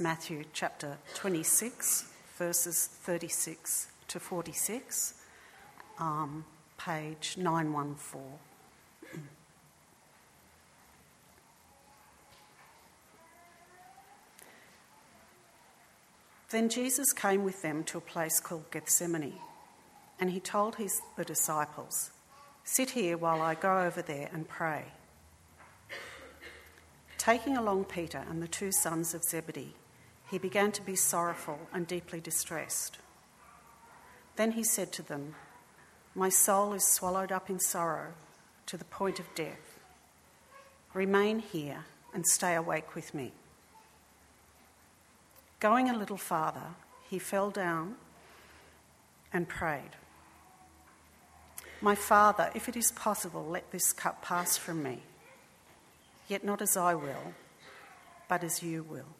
Matthew chapter 26, verses 36 to 46, um, page 914. Then Jesus came with them to a place called Gethsemane, and he told his, the disciples, Sit here while I go over there and pray. Taking along Peter and the two sons of Zebedee, he began to be sorrowful and deeply distressed. Then he said to them, My soul is swallowed up in sorrow to the point of death. Remain here and stay awake with me. Going a little farther, he fell down and prayed. My Father, if it is possible, let this cup pass from me. Yet not as I will, but as you will.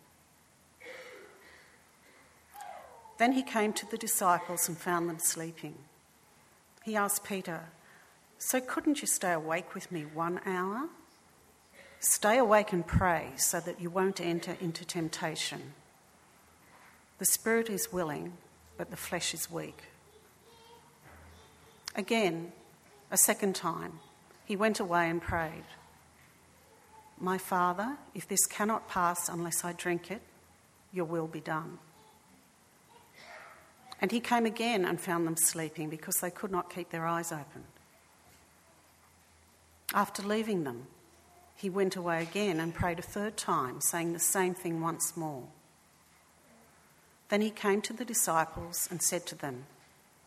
Then he came to the disciples and found them sleeping. He asked Peter, So couldn't you stay awake with me one hour? Stay awake and pray so that you won't enter into temptation. The spirit is willing, but the flesh is weak. Again, a second time, he went away and prayed, My Father, if this cannot pass unless I drink it, your will be done. And he came again and found them sleeping because they could not keep their eyes open. After leaving them, he went away again and prayed a third time, saying the same thing once more. Then he came to the disciples and said to them,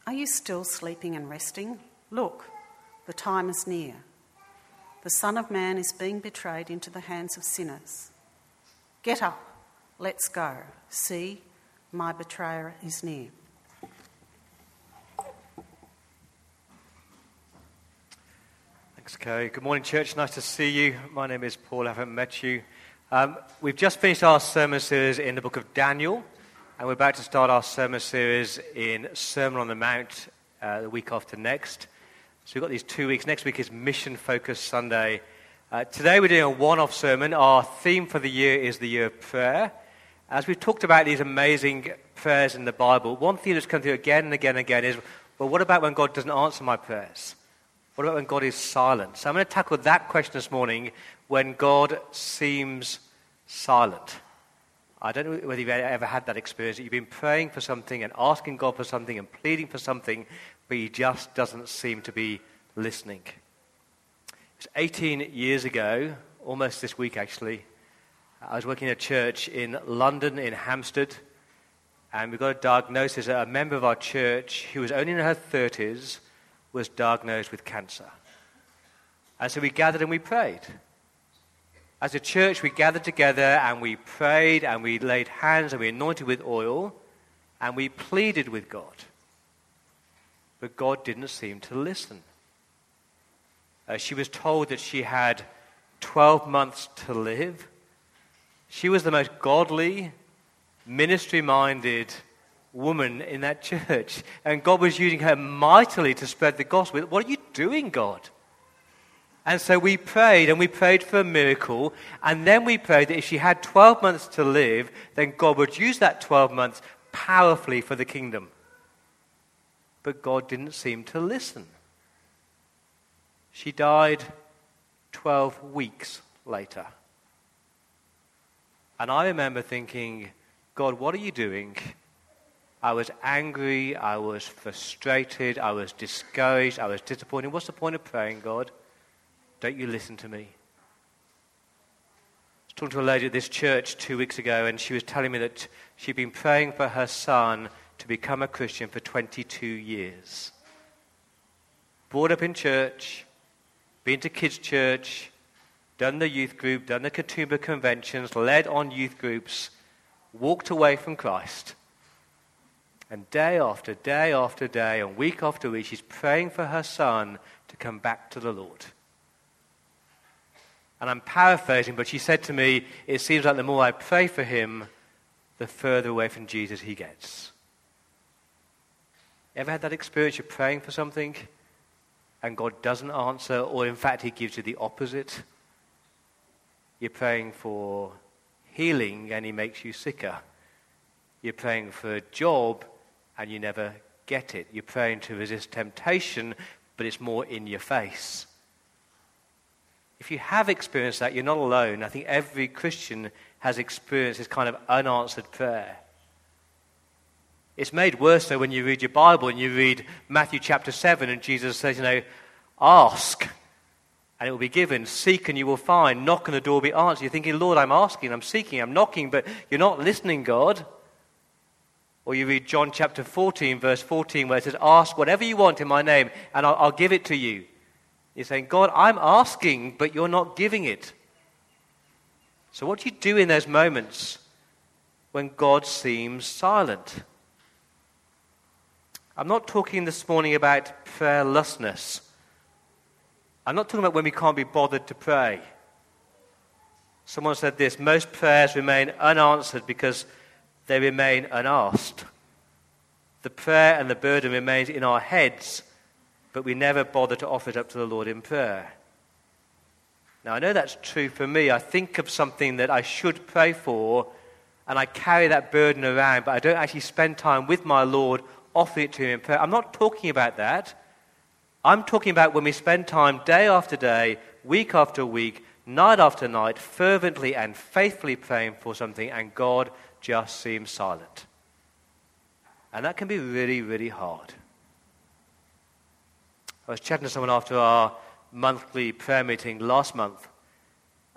Are you still sleeping and resting? Look, the time is near. The Son of Man is being betrayed into the hands of sinners. Get up, let's go. See, my betrayer is near. Thanks, Kerry. Good morning, church. Nice to see you. My name is Paul. I haven't met you. Um, we've just finished our sermon series in the book of Daniel. And we're about to start our sermon series in Sermon on the Mount uh, the week after next. So we've got these two weeks. Next week is Mission Focus Sunday. Uh, today we're doing a one off sermon. Our theme for the year is the year of prayer. As we've talked about these amazing prayers in the Bible, one theme that's come through again and again and again is well, what about when God doesn't answer my prayers? What about when God is silent? So I'm going to tackle that question this morning when God seems silent. I don't know whether you've ever had that experience that you've been praying for something and asking God for something and pleading for something, but He just doesn't seem to be listening. It was 18 years ago, almost this week actually. I was working in a church in London, in Hampstead, and we got a diagnosis that a member of our church, who was only in her 30s, was diagnosed with cancer. And so we gathered and we prayed. As a church, we gathered together and we prayed and we laid hands and we anointed with oil and we pleaded with God. But God didn't seem to listen. Uh, she was told that she had 12 months to live. She was the most godly, ministry minded woman in that church. And God was using her mightily to spread the gospel. What are you doing, God? And so we prayed, and we prayed for a miracle. And then we prayed that if she had 12 months to live, then God would use that 12 months powerfully for the kingdom. But God didn't seem to listen. She died 12 weeks later. And I remember thinking, God, what are you doing? I was angry, I was frustrated, I was discouraged, I was disappointed. What's the point of praying, God? Don't you listen to me? I was talking to a lady at this church two weeks ago, and she was telling me that she'd been praying for her son to become a Christian for 22 years. Brought up in church, been to kids' church, done the youth group, done the Katoomba conventions, led on youth groups, walked away from Christ. And day after day after day, and week after week, she's praying for her son to come back to the Lord. And I'm paraphrasing, but she said to me, It seems like the more I pray for him, the further away from Jesus he gets. Ever had that experience? You're praying for something and God doesn't answer, or in fact, he gives you the opposite? You're praying for healing and he makes you sicker. You're praying for a job and you never get it. You're praying to resist temptation, but it's more in your face. If you have experienced that, you're not alone. I think every Christian has experienced this kind of unanswered prayer. It's made worse though when you read your Bible and you read Matthew chapter 7 and Jesus says, you know, ask and it will be given. Seek and you will find. Knock and the door will be answered. You're thinking, Lord, I'm asking, I'm seeking, I'm knocking, but you're not listening, God. Or you read John chapter 14, verse 14, where it says, Ask whatever you want in my name, and I'll, I'll give it to you. You're saying, God, I'm asking, but you're not giving it. So, what do you do in those moments when God seems silent? I'm not talking this morning about prayerlessness. I'm not talking about when we can't be bothered to pray. Someone said this most prayers remain unanswered because they remain unasked. The prayer and the burden remains in our heads, but we never bother to offer it up to the Lord in prayer. Now, I know that's true for me. I think of something that I should pray for, and I carry that burden around, but I don't actually spend time with my Lord offering it to Him in prayer. I'm not talking about that. I'm talking about when we spend time day after day, week after week, night after night, fervently and faithfully praying for something, and God just seems silent. And that can be really, really hard. I was chatting to someone after our monthly prayer meeting last month,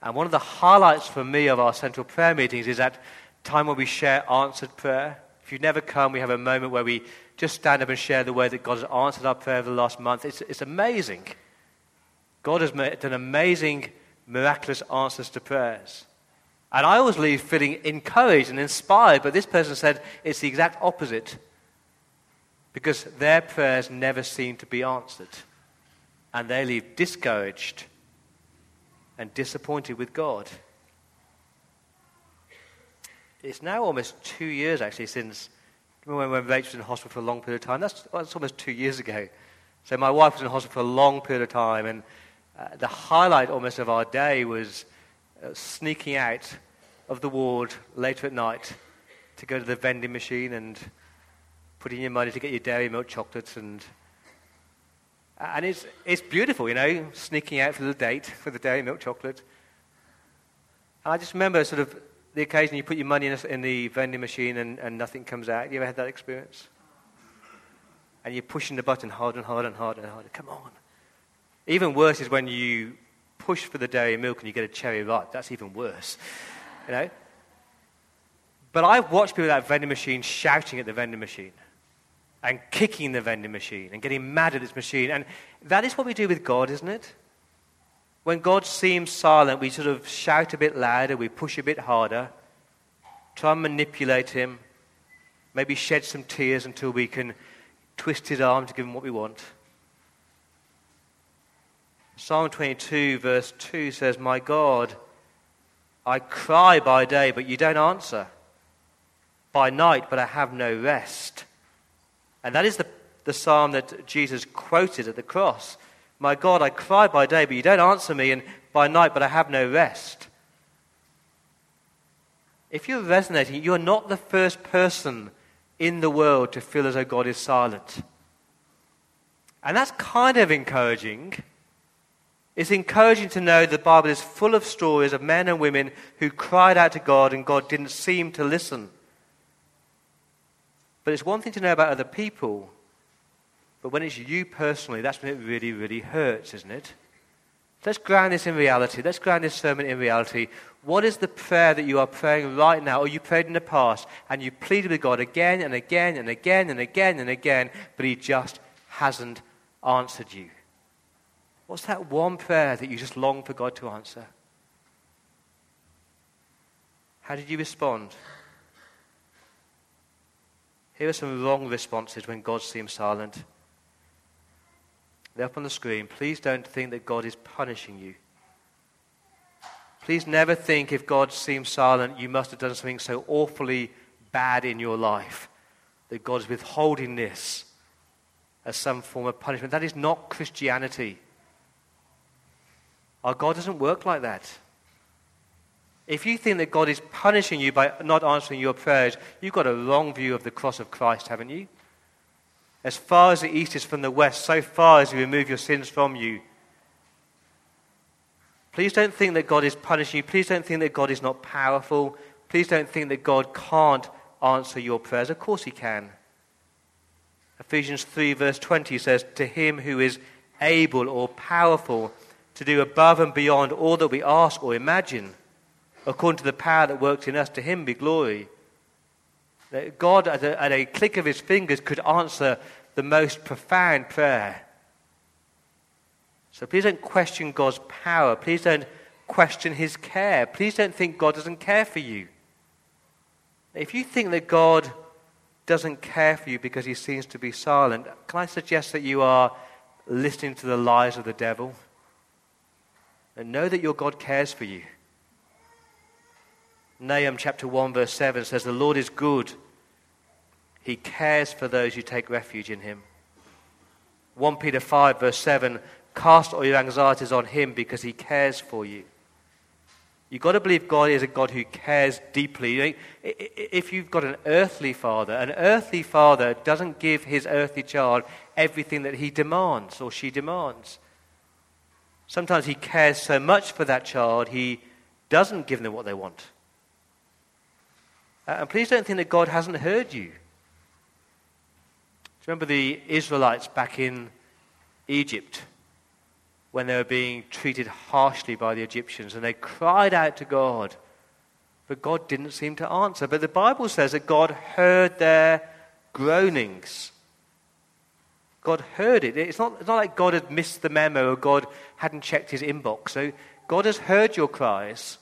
and one of the highlights for me of our central prayer meetings is that time where we share answered prayer. If you've never come, we have a moment where we just stand up and share the way that God has answered our prayer over the last month. It's, it's amazing. God has done amazing, miraculous answers to prayers. And I always leave feeling encouraged and inspired, but this person said it's the exact opposite because their prayers never seem to be answered. And they leave discouraged and disappointed with God. It's now almost two years, actually, since when, Rachel was in hospital for a long period of time. That's, that's almost two years ago. So my wife was in hospital for a long period of time, and uh, the highlight almost of our day was Uh, sneaking out of the ward later at night to go to the vending machine and put in your money to get your dairy milk chocolates and and it's, it's beautiful, you know, sneaking out for the date for the dairy milk chocolate. And I just remember sort of the occasion you put your money in, in the vending machine and, and nothing comes out. You ever had that experience? And you're pushing the button and harder and harder and harder. Come on. Even worse is when you push for the dairy milk and you get a cherry ripe. That's even worse. You know? But I've watched people at that vending machine shouting at the vending machine and kicking the vending machine and getting mad at this machine. And that is what we do with God, isn't it? When God seems silent, we sort of shout a bit louder, we push a bit harder, try and manipulate him, maybe shed some tears until we can twist his arm to give him what we want. Psalm 22, verse 2 says, My God, I cry by day, but you don't answer. By night, but I have no rest. And that is the, the psalm that Jesus quoted at the cross. My God, I cry by day, but you don't answer me, and by night, but I have no rest. If you're resonating, you're not the first person in the world to feel as though God is silent. And that's kind of encouraging it's encouraging to know the Bible is full of stories of men and women who cried out to God and God didn't seem to listen. But it's one thing to know about other people, but when it's you personally, that's when it really, really hurts, isn't it? Let's ground this in reality. Let's ground this sermon in reality. What is the prayer that you are praying right now, or you prayed in the past, and you pleaded with God again and again and again and again and again, but He just hasn't answered you? What's that one prayer that you just long for God to answer? How did you respond? Here are some wrong responses when God seems silent. They're up on the screen. Please don't think that God is punishing you. Please never think if God seems silent, you must have done something so awfully bad in your life that God is withholding this as some form of punishment. That is not Christianity. Our God doesn't work like that. If you think that God is punishing you by not answering your prayers, you've got a wrong view of the cross of Christ, haven't you? As far as the east is from the west, so far as you remove your sins from you. Please don't think that God is punishing you. Please don't think that God is not powerful. Please don't think that God can't answer your prayers. Of course, He can. Ephesians 3, verse 20 says, To Him who is able or powerful to do above and beyond all that we ask or imagine, according to the power that works in us, to Him be glory. That God, at a, at a click of His fingers, could answer the most profound prayer. So please don't question God's power. Please don't question his care. Please don't think God doesn't care for you. If you think that God doesn't care for you because he seems to be silent, can I suggest that you are listening to the lies of the devil? And know that your God cares for you. Nahum chapter 1, verse 7 says, The Lord is good. He cares for those who take refuge in him. 1 Peter 5, verse 7 Cast all your anxieties on Him because He cares for you. You've got to believe God is a God who cares deeply. If you've got an earthly father, an earthly father doesn't give his earthly child everything that he demands or she demands. Sometimes he cares so much for that child, he doesn't give them what they want. Uh, and please don't think that God hasn't heard you. Do you remember the Israelites back in Egypt? when they were being treated harshly by the Egyptians, and they cried out to God, but God didn't seem to answer. But the Bible says that God heard their groanings. God heard it. It's not, it's not like God had missed the memo or God hadn't checked his inbox. So God has heard your cries.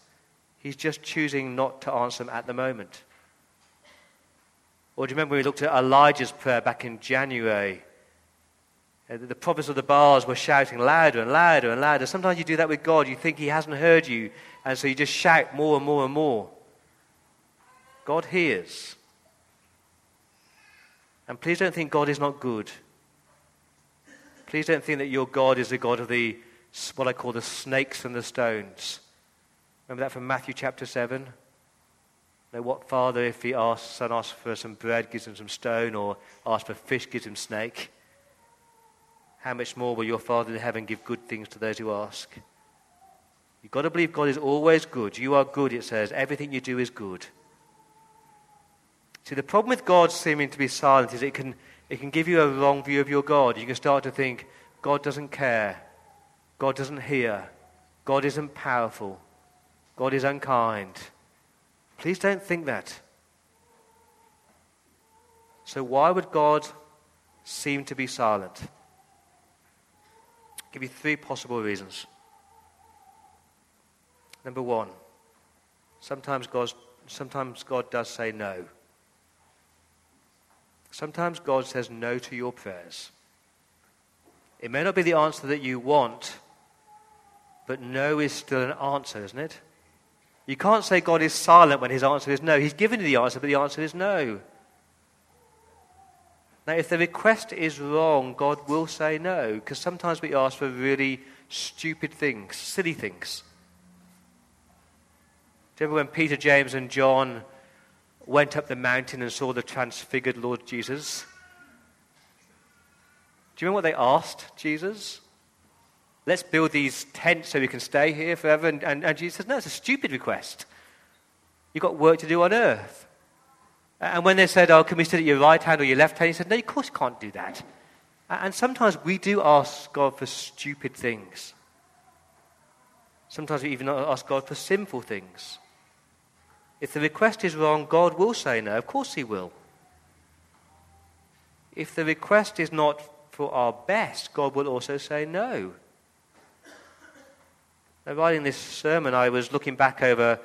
He's just choosing not to answer them at the moment. Or do you remember we looked at Elijah's prayer back in January? Uh, the prophets of the Baals were shouting louder and louder and louder. Sometimes you do that with God. You think He hasn't heard you, and so you just shout more and more and more. God hears. And please don't think God is not good. Please don't think that your God is the God of the, what I call the snakes and the stones. Remember that from Matthew chapter 7? Now, what father, if he asks, son asks for some bread, gives him some stone, or asks for fish, gives him snake? how much more will your Father in heaven give good things to those who ask? You've got to believe God is always good. You are good, it says. Everything you do is good. See, the problem with God seeming to be silent is it can, it can give you a wrong view of your God. You can start to think, God doesn't care. God doesn't hear. God isn't powerful. God is unkind. Please don't think that. So, why would God seem to be silent? give you three possible reasons. Number one, sometimes, God's, sometimes God does say no. Sometimes God says no to your prayers. It may not be the answer that you want, but no is still an answer, isn't it? You can't say God is silent when his answer is no. He's given you the answer, but the answer is no. Now, if the request is wrong, God will say no, because sometimes we ask for really stupid things, silly things. Do you remember when Peter, James, and John went up the mountain and saw the transfigured Lord Jesus? Do you remember what they asked Jesus? Let's build these tents so we can stay here forever. And, and, and Jesus says, No, it's a stupid request. You've got work to do on earth. And when they said, Oh, can we sit at your right hand or your left hand? He said, No, of course you can't do that. And sometimes we do ask God for stupid things. Sometimes we even ask God for sinful things. If the request is wrong, God will say no. Of course He will. If the request is not for our best, God will also say no. Now, writing this sermon, I was looking back over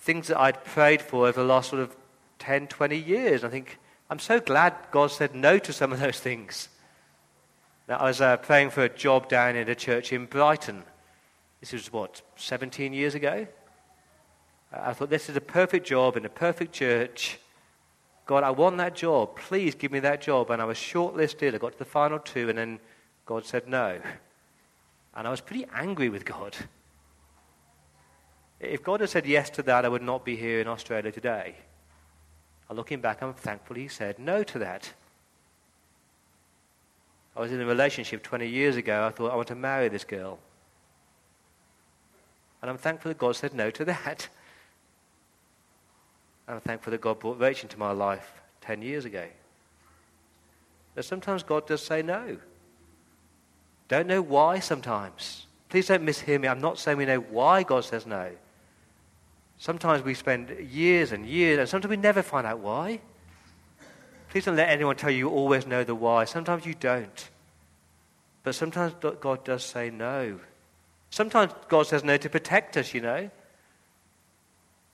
things that I'd prayed for over the last sort of 10, 20 years. I think, I'm so glad God said no to some of those things. Now, I was uh, praying for a job down in a church in Brighton. This was, what, 17 years ago? I thought, this is a perfect job in a perfect church. God, I want that job. Please give me that job. And I was shortlisted. I got to the final two, and then God said no. And I was pretty angry with God. If God had said yes to that, I would not be here in Australia today. And looking back, I'm thankful He said no to that. I was in a relationship 20 years ago. I thought, I want to marry this girl. And I'm thankful that God said no to that. And I'm thankful that God brought Rachel into my life 10 years ago. But sometimes God does say no. Don't know why sometimes. Please don't mishear me. I'm not saying we know why God says no. Sometimes we spend years and years, and sometimes we never find out why. Please don't let anyone tell you you always know the why. Sometimes you don't. But sometimes God does say no. Sometimes God says no to protect us, you know.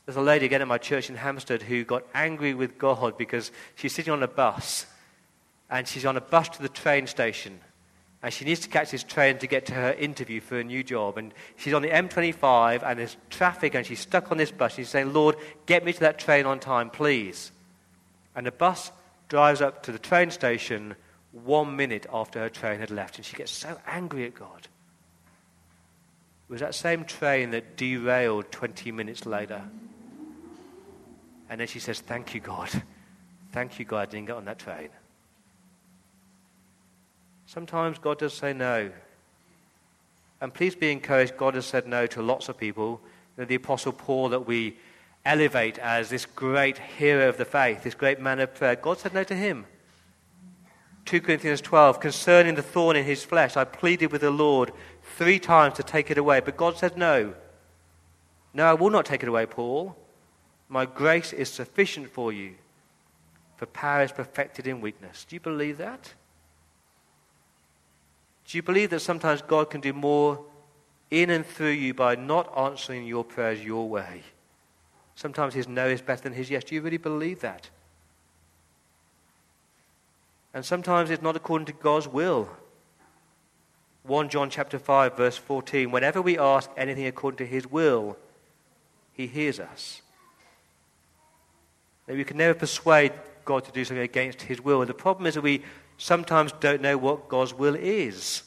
There's a lady again at my church in Hampstead who got angry with God because she's sitting on a bus and she's on a bus to the train station and she needs to catch this train to get to her interview for a new job. And she's on the M25 and there's traffic and she's stuck on this bus. She's saying, Lord, get me to that train on time, please. And the bus drives up to the train station one minute after her train had left, and she gets so angry at God. It was that same train that derailed 20 minutes later. And then she says, Thank you, God. Thank you, God, I didn't get on that train. Sometimes God does say no. And please be encouraged, God has said no to lots of people. You know, the Apostle Paul, that we elevate as this great hero of the faith, this great man of prayer, God said no to him. 2 Corinthians 12, concerning the thorn in his flesh, I pleaded with the Lord three times to take it away, but God said no. No, I will not take it away, Paul. My grace is sufficient for you, for power is perfected in weakness. Do you believe that? Do you believe that sometimes God can do more in and through you by not answering your prayers your way? Sometimes his no is better than his yes. Do you really believe that? And sometimes it's not according to God's will. 1 John chapter 5 verse 14 whenever we ask anything according to his will he hears us. Now, we can never persuade God to do something against his will. And the problem is that we sometimes don't know what God's will is.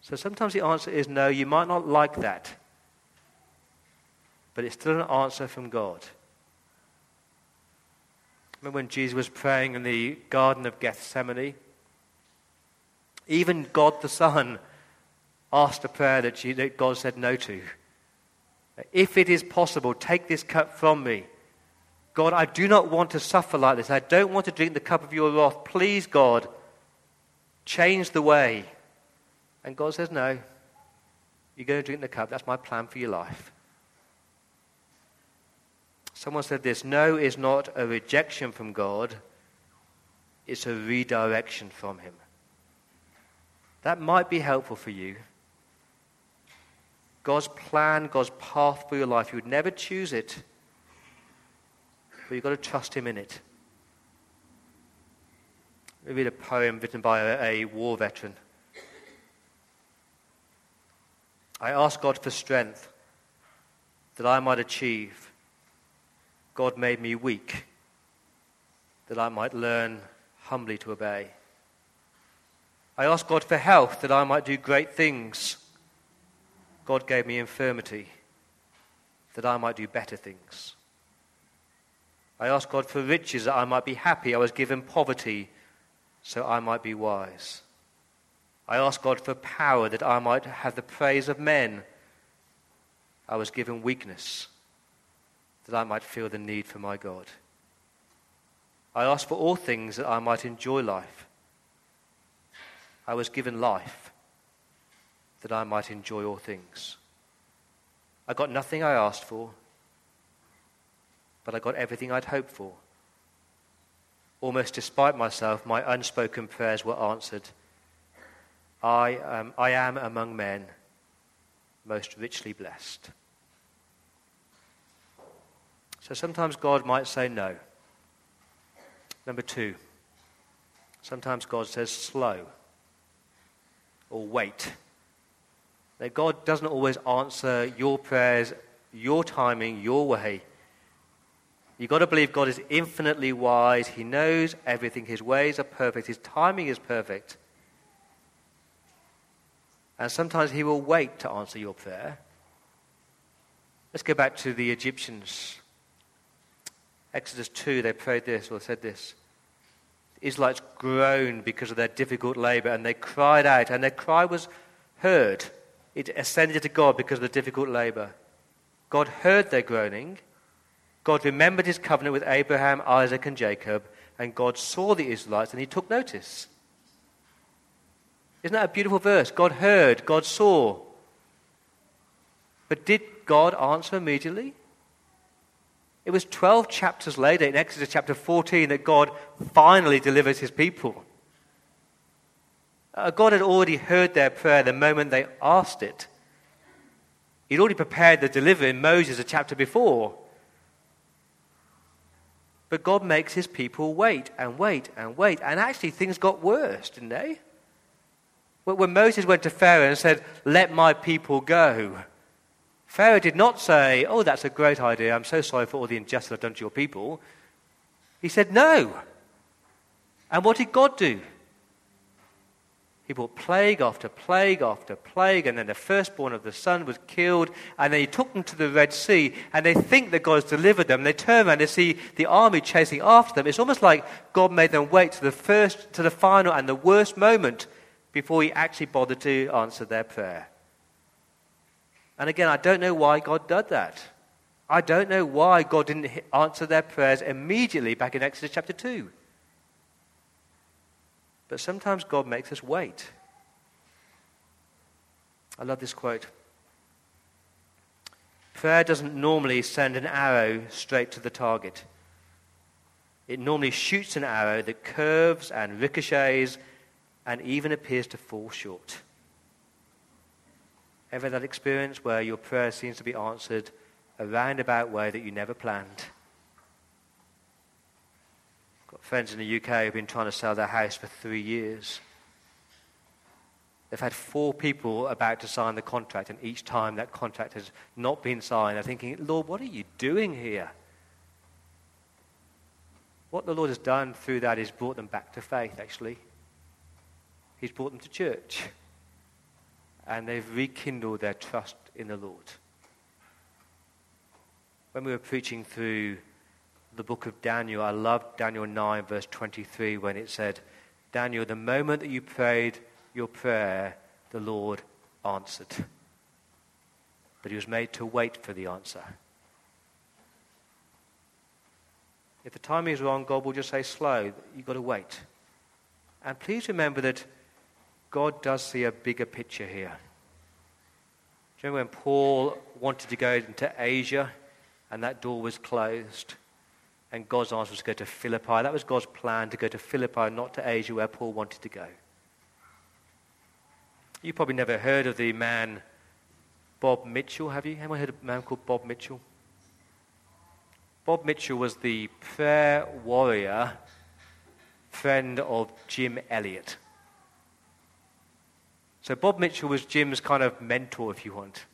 So sometimes the answer is no, you might not like that but it's still an answer from God. Remember when Jesus was praying in the Garden of Gethsemane? Even God the Son asked a prayer that God said no to. If it is possible, take this cup from me. God, I do not want to suffer like this. I don't want to drink the cup of your wrath. Please, God, change the way. And God says, No. You're going to drink the cup. That's my plan for your life. Someone said this no is not a rejection from God, it's a redirection from Him. That might be helpful for you. God's plan, God's path for your life, you would never choose it, but you've got to trust Him in it. Let me read a poem written by a, a war veteran. I ask God for strength that I might achieve God made me weak that I might learn humbly to obey. I asked God for health that I might do great things. God gave me infirmity that I might do better things. I asked God for riches that I might be happy. I was given poverty so I might be wise. I asked God for power that I might have the praise of men. I was given weakness that I might feel the need for my God. I asked for all things that I might enjoy life. I was given life that I might enjoy all things. I got nothing I asked for, but I got everything I'd hoped for. Almost despite myself, my unspoken prayers were answered. I, um, I am among men most richly blessed. So sometimes God might say no. Number two, sometimes God says slow or wait. That God doesn't always answer your prayers, your timing, your way. You've got to believe God is infinitely wise. He knows everything. His ways are perfect. His timing is perfect. And sometimes He will wait to answer your prayer. Let's go back to the Egyptians. Exodus 2, they prayed this, or said this. The Israelites groaned because of their difficult labor, and they cried out, and their cry was heard. It ascended to God because of the difficult labor. God heard their groaning. God remembered his covenant with Abraham, Isaac, and Jacob, and God saw the Israelites, and he took notice. Isn't that a beautiful verse? God heard, God saw. But did God answer immediately? It was 12 chapters later, in Exodus chapter 14, that God finally delivers his people. Uh, God had already heard their prayer the moment they asked it. He'd already prepared the delivery in Moses a chapter before. But God makes his people wait and wait and wait. And actually, things got worse, didn't they? When Moses went to Pharaoh and said, Let my people go, Pharaoh did not say, Oh, that's a great idea. I'm so sorry for all the injustice I've done to your people. He said, No. And what did God do? He brought plague after plague after plague, and then the firstborn of the son was killed, and then he took them to the Red Sea, and they think that God has delivered them. They turn around and they see the army chasing after them. It's almost like God made them wait to the first, to the final, and the worst moment before he actually bothered to answer their prayer. And again, I don't know why God did that. I don't know why God didn't answer their prayers immediately back in Exodus chapter 2. But sometimes God makes us wait. I love this quote. Prayer doesn't normally send an arrow straight to the target. It normally shoots an arrow that curves and ricochets and even appears to fall short. Ever that experience where your prayer seems to be answered a roundabout way that you never planned? Friends in the UK who've been trying to sell their house for three years. They've had four people about to sign the contract, and each time that contract has not been signed, they're thinking, Lord, what are you doing here? What the Lord has done through that is brought them back to faith, actually. He's brought them to church. And they've rekindled their trust in the Lord. When we were preaching through the book of Daniel, I loved Daniel 9, verse 23, when it said, Daniel, the moment that you prayed your prayer, the Lord answered. But he was made to wait for the answer. If the timing is wrong, God will just say, slow, you've got to wait. And please remember that God does see a bigger picture here. Do you remember when Paul wanted to go into Asia and that door was closed? And God's answer was to go to Philippi. That was God's plan to go to Philippi, not to Asia, where Paul wanted to go. You probably never heard of the man Bob Mitchell, have you? Anyone heard of a man called Bob Mitchell? Bob Mitchell was the prayer warrior, friend of Jim Elliot. So Bob Mitchell was Jim's kind of mentor, if you want.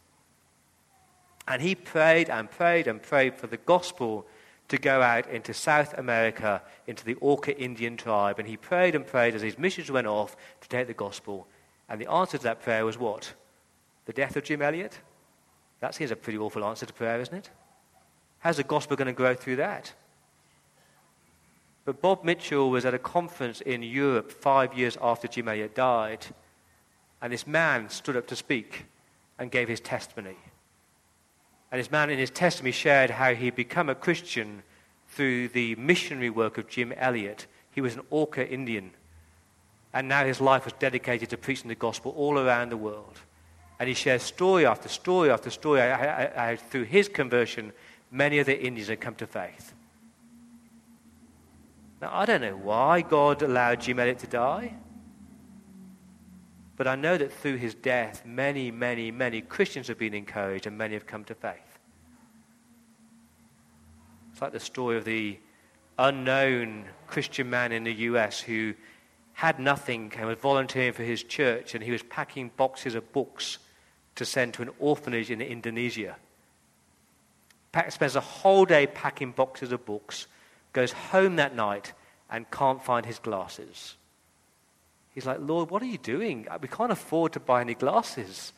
And he prayed and prayed and prayed for the gospel to go out into South America, into the Auca Indian tribe. And he prayed and prayed as his missions went off to take the gospel. And the answer to that prayer was what? The death of Jim Elliot? That seems a pretty awful answer to prayer, isn't it? How's the gospel going to grow through that? But Bob Mitchell was at a conference in Europe five years after Jim Elliot died. And this man stood up to speak and gave his testimony. And this man in his testimony shared how he'd become a Christian through the missionary work of Jim Elliot. He was an Auca Indian. And now his life was dedicated to preaching the gospel all around the world. And he shares story after story after story how, through his conversion, many of the Indians had come to faith. Now, I don't know why God allowed Jim Elliot to die. But I know that through his death, many, many, many Christians have been encouraged and many have come to faith. It's like the story of the unknown Christian man in the US who had nothing and was volunteering for his church, and he was packing boxes of books to send to an orphanage in Indonesia. Spends a whole day packing boxes of books, goes home that night, and can't find his glasses. He's like, Lord, what are you doing? Uh, we can't afford to buy any glasses.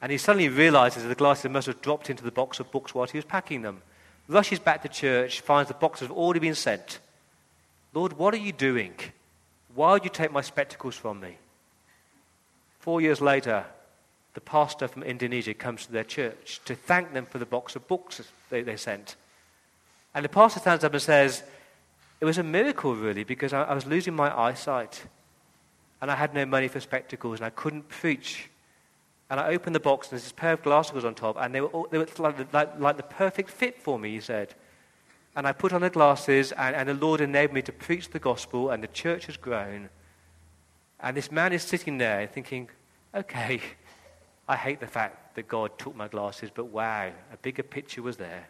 And he suddenly realizes that the glasses must have dropped into the box of books while he was packing them. Rushes back to church, finds the boxes have already been sent. Lord, what are you doing? Why would you take my spectacles from me? Four years later, the pastor from Indonesia comes to their church to thank them for the box of books they, they sent. And the pastor stands up and says, It was a miracle, really, because I, I was losing my eyesight and I had no money for spectacles and I couldn't preach. And I opened the box and there's this pair of glasses on top and they were, all, they were like, like, like the perfect fit for me, he said. And I put on the glasses, and, and the Lord enabled me to preach the gospel, and the church has grown. And this man is sitting there thinking, okay, I hate the fact that God took my glasses, but wow, a bigger picture was there.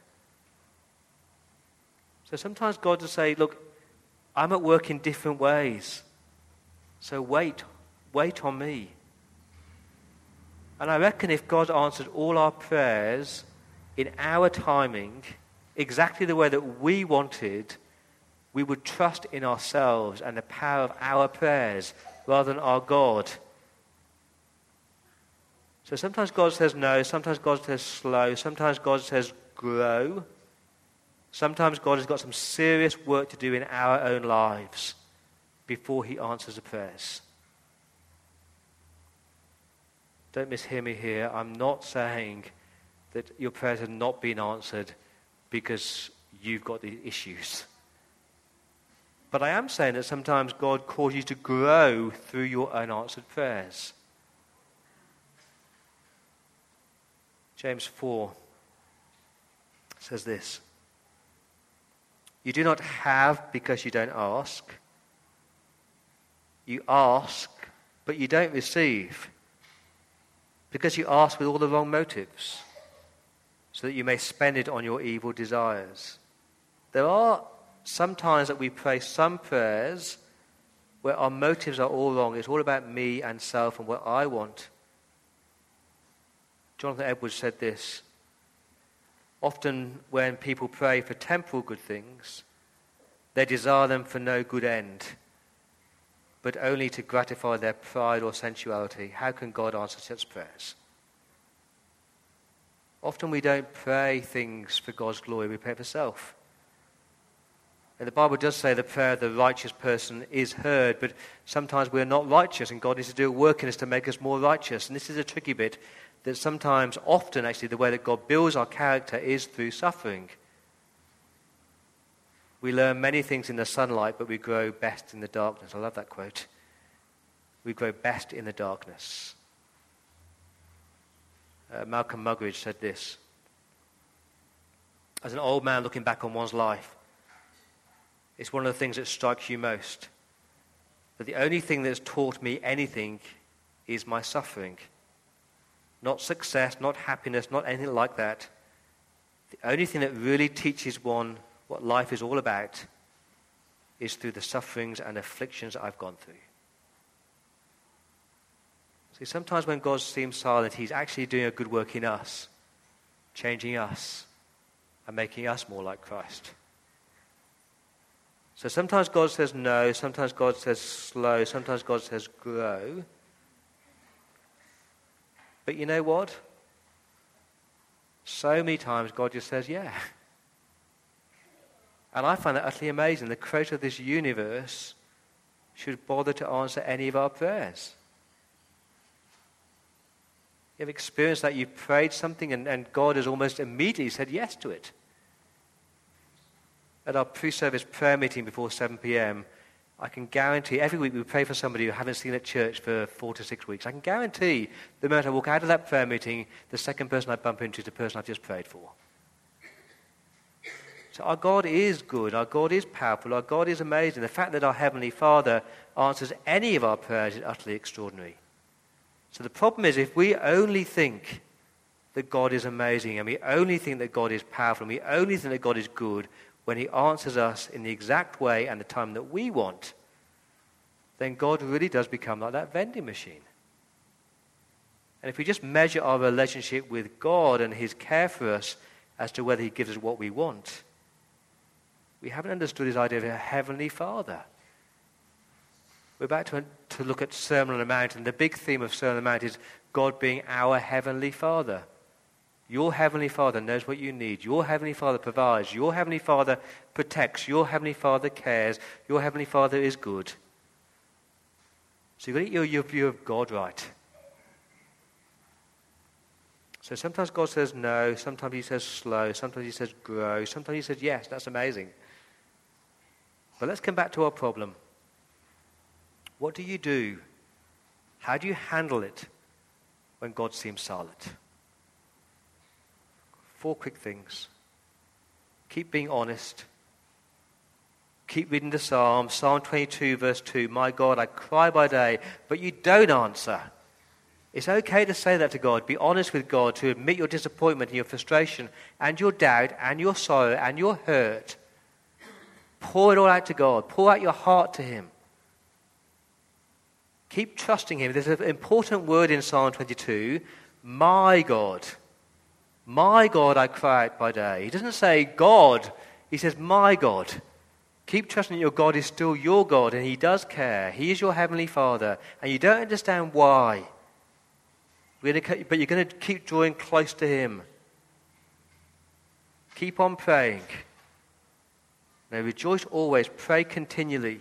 So sometimes God will say, look, I'm at work in different ways. So wait, wait on me. And I reckon if God answered all our prayers in our timing, exactly the way that we wanted, we would trust in ourselves and the power of our prayers rather than our God. So sometimes God says no, sometimes God says slow, sometimes God says grow. Sometimes God has got some serious work to do in our own lives before he answers the prayers. Don't mishear me here. I'm not saying that your prayers have not been answered because you've got the issues. But I am saying that sometimes God calls you to grow through your unanswered prayers. James 4 says this You do not have because you don't ask. You ask, but you don't receive because you ask with all the wrong motives so that you may spend it on your evil desires. There are some times that we pray some prayers where our motives are all wrong. It's all about me and self and what I want. Jonathan Edwards said this Often, when people pray for temporal good things, they desire them for no good end, but only to gratify their pride or sensuality. How can God answer such prayers? Often we don't pray things for God's glory, we pray for self. And the Bible does say the prayer of the righteous person is heard, but sometimes we're not righteous, and God needs to do a work in us to make us more righteous. And this is a tricky bit that sometimes, often actually, the way that God builds our character is through suffering. We learn many things in the sunlight, but we grow best in the darkness. I love that quote. We grow best in the darkness. Uh, Malcolm Muggeridge said this As an old man looking back on one's life, it's one of the things that strikes you most. That the only thing that's taught me anything is my suffering. Not success, not happiness, not anything like that. The only thing that really teaches one what life is all about is through the sufferings and afflictions I've gone through. See, sometimes when God seems silent, He's actually doing a good work in us, changing us, and making us more like Christ. So sometimes God says no, sometimes God says slow, sometimes God says grow. But you know what? So many times God just says, yeah. And I find that utterly amazing. The creator of this universe should bother to answer any of our prayers. You've experienced that. You've prayed something and, and God has almost immediately said yes to it. At our pre service prayer meeting before 7 p.m., I can guarantee every week we pray for somebody who haven't seen at church for four to six weeks. I can guarantee the moment I walk out of that prayer meeting, the second person I bump into is the person I've just prayed for. Our God is good. Our God is powerful. Our God is amazing. The fact that our Heavenly Father answers any of our prayers is utterly extraordinary. So the problem is if we only think that God is amazing and we only think that God is powerful and we only think that God is good when He answers us in the exact way and the time that we want, then God really does become like that vending machine. And if we just measure our relationship with God and His care for us as to whether He gives us what we want, we haven't understood His idea of a heavenly Father. We're about to, to look at Sermon on the Mount, and the big theme of Sermon on the Mount is God being our Heavenly Father. Your Heavenly Father knows what you need. Your Heavenly Father provides. Your Heavenly Father protects. Your Heavenly Father cares. Your Heavenly Father is good. So you've got to get your, your view of God right. So sometimes God says no, sometimes He says slow, sometimes He says grow, sometimes He says yes. That's amazing. But let's come back to our problem. What do you do? How do you handle it when God seems silent? Four quick things. Keep being honest. Keep reading the Psalm. Psalm 22, verse 2. My God, I cry by day, but you don't answer. It's okay to say that to God. Be honest with God, to admit your disappointment and your frustration and your doubt and your sorrow and your hurt. Pour it all out to God. Pour out your heart to Him. Keep trusting Him. There's an important word in Psalm 22 My God. My God, I cry out by day. He doesn't say God, he says, My God. Keep trusting that your God is still your God and He does care. He is your Heavenly Father, and you don't understand why. But you're going to keep drawing close to Him. Keep on praying. Now, rejoice always, pray continually.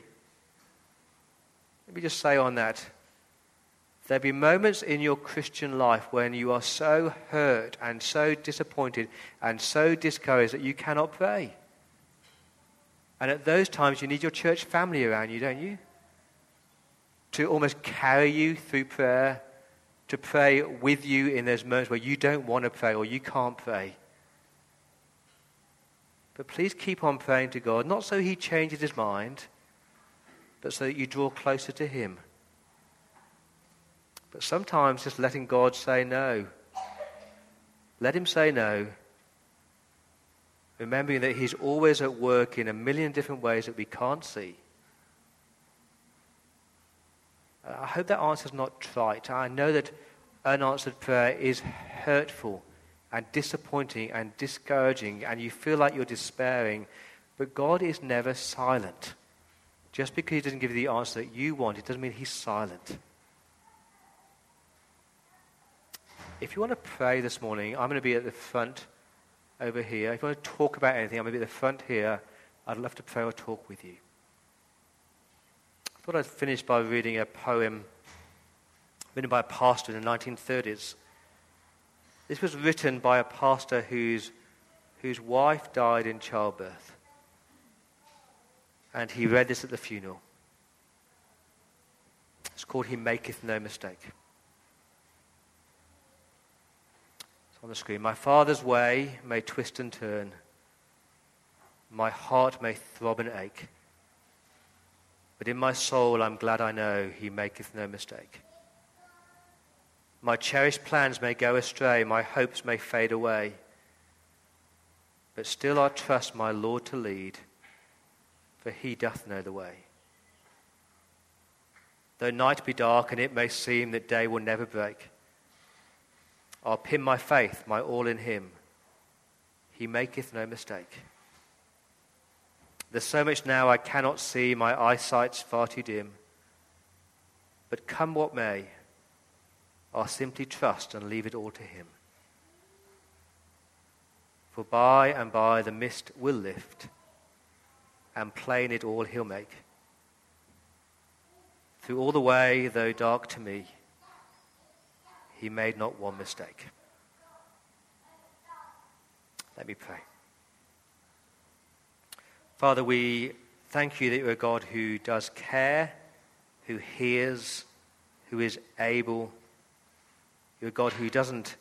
Let me just say on that There'll be moments in your Christian life when you are so hurt and so disappointed and so discouraged that you cannot pray. And at those times, you need your church family around you, don't you? To almost carry you through prayer, to pray with you in those moments where you don't want to pray or you can't pray. But please keep on praying to God, not so He changes His mind, but so that you draw closer to Him. But sometimes just letting God say no. Let Him say no. Remembering that He's always at work in a million different ways that we can't see. I hope that answer is not trite. I know that unanswered prayer is hurtful and disappointing and discouraging, and you feel like you're despairing. But God is never silent. Just because He doesn't give you the answer that you want, it doesn't mean He's silent. If you want to pray this morning, I'm going to be at the front over here. If you want to talk about anything, I'm going to be at the front here. I'd love to pray or talk with you. I thought I'd finish by reading a poem written by a pastor in the 1930s. This was written by a pastor whose, whose wife died in childbirth. And he read this at the funeral. It's called He Maketh No Mistake. It's on the screen. My Father's way may twist and turn. My heart may throb and ache. But in my soul I'm glad I know he maketh no mistake. My cherished plans may go astray, my hopes may fade away. But still I trust my Lord to lead, for he doth know the way. Though night be dark and it may seem that day will never break, I'll pin my faith, my all in him. He maketh no mistake. There's so much now I cannot see, my eyesight's far too dim. But come what may, I'll simply trust and leave it all to him. For by and by the mist will lift, and plain it all he'll make. Through all the way, though dark to me, he made not one mistake. Let me pray. Father, we thank you that you're a God who does care, who hears, who is able. You're a God who doesn't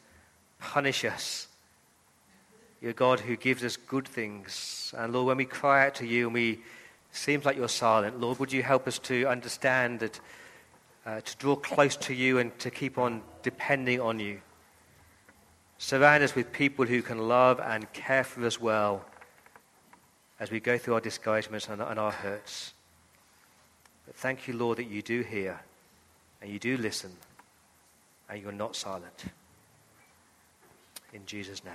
punish us. You're a God who gives us good things. And Lord, when we cry out to you and we seems like you're silent, Lord, would you help us to understand that uh, to draw close to you and to keep on depending on you. Surround us with people who can love and care for us well as we go through our discouragements and, and our hurts. But thank you, Lord, that you do hear and you do listen and you're not silent. In Jesus' name.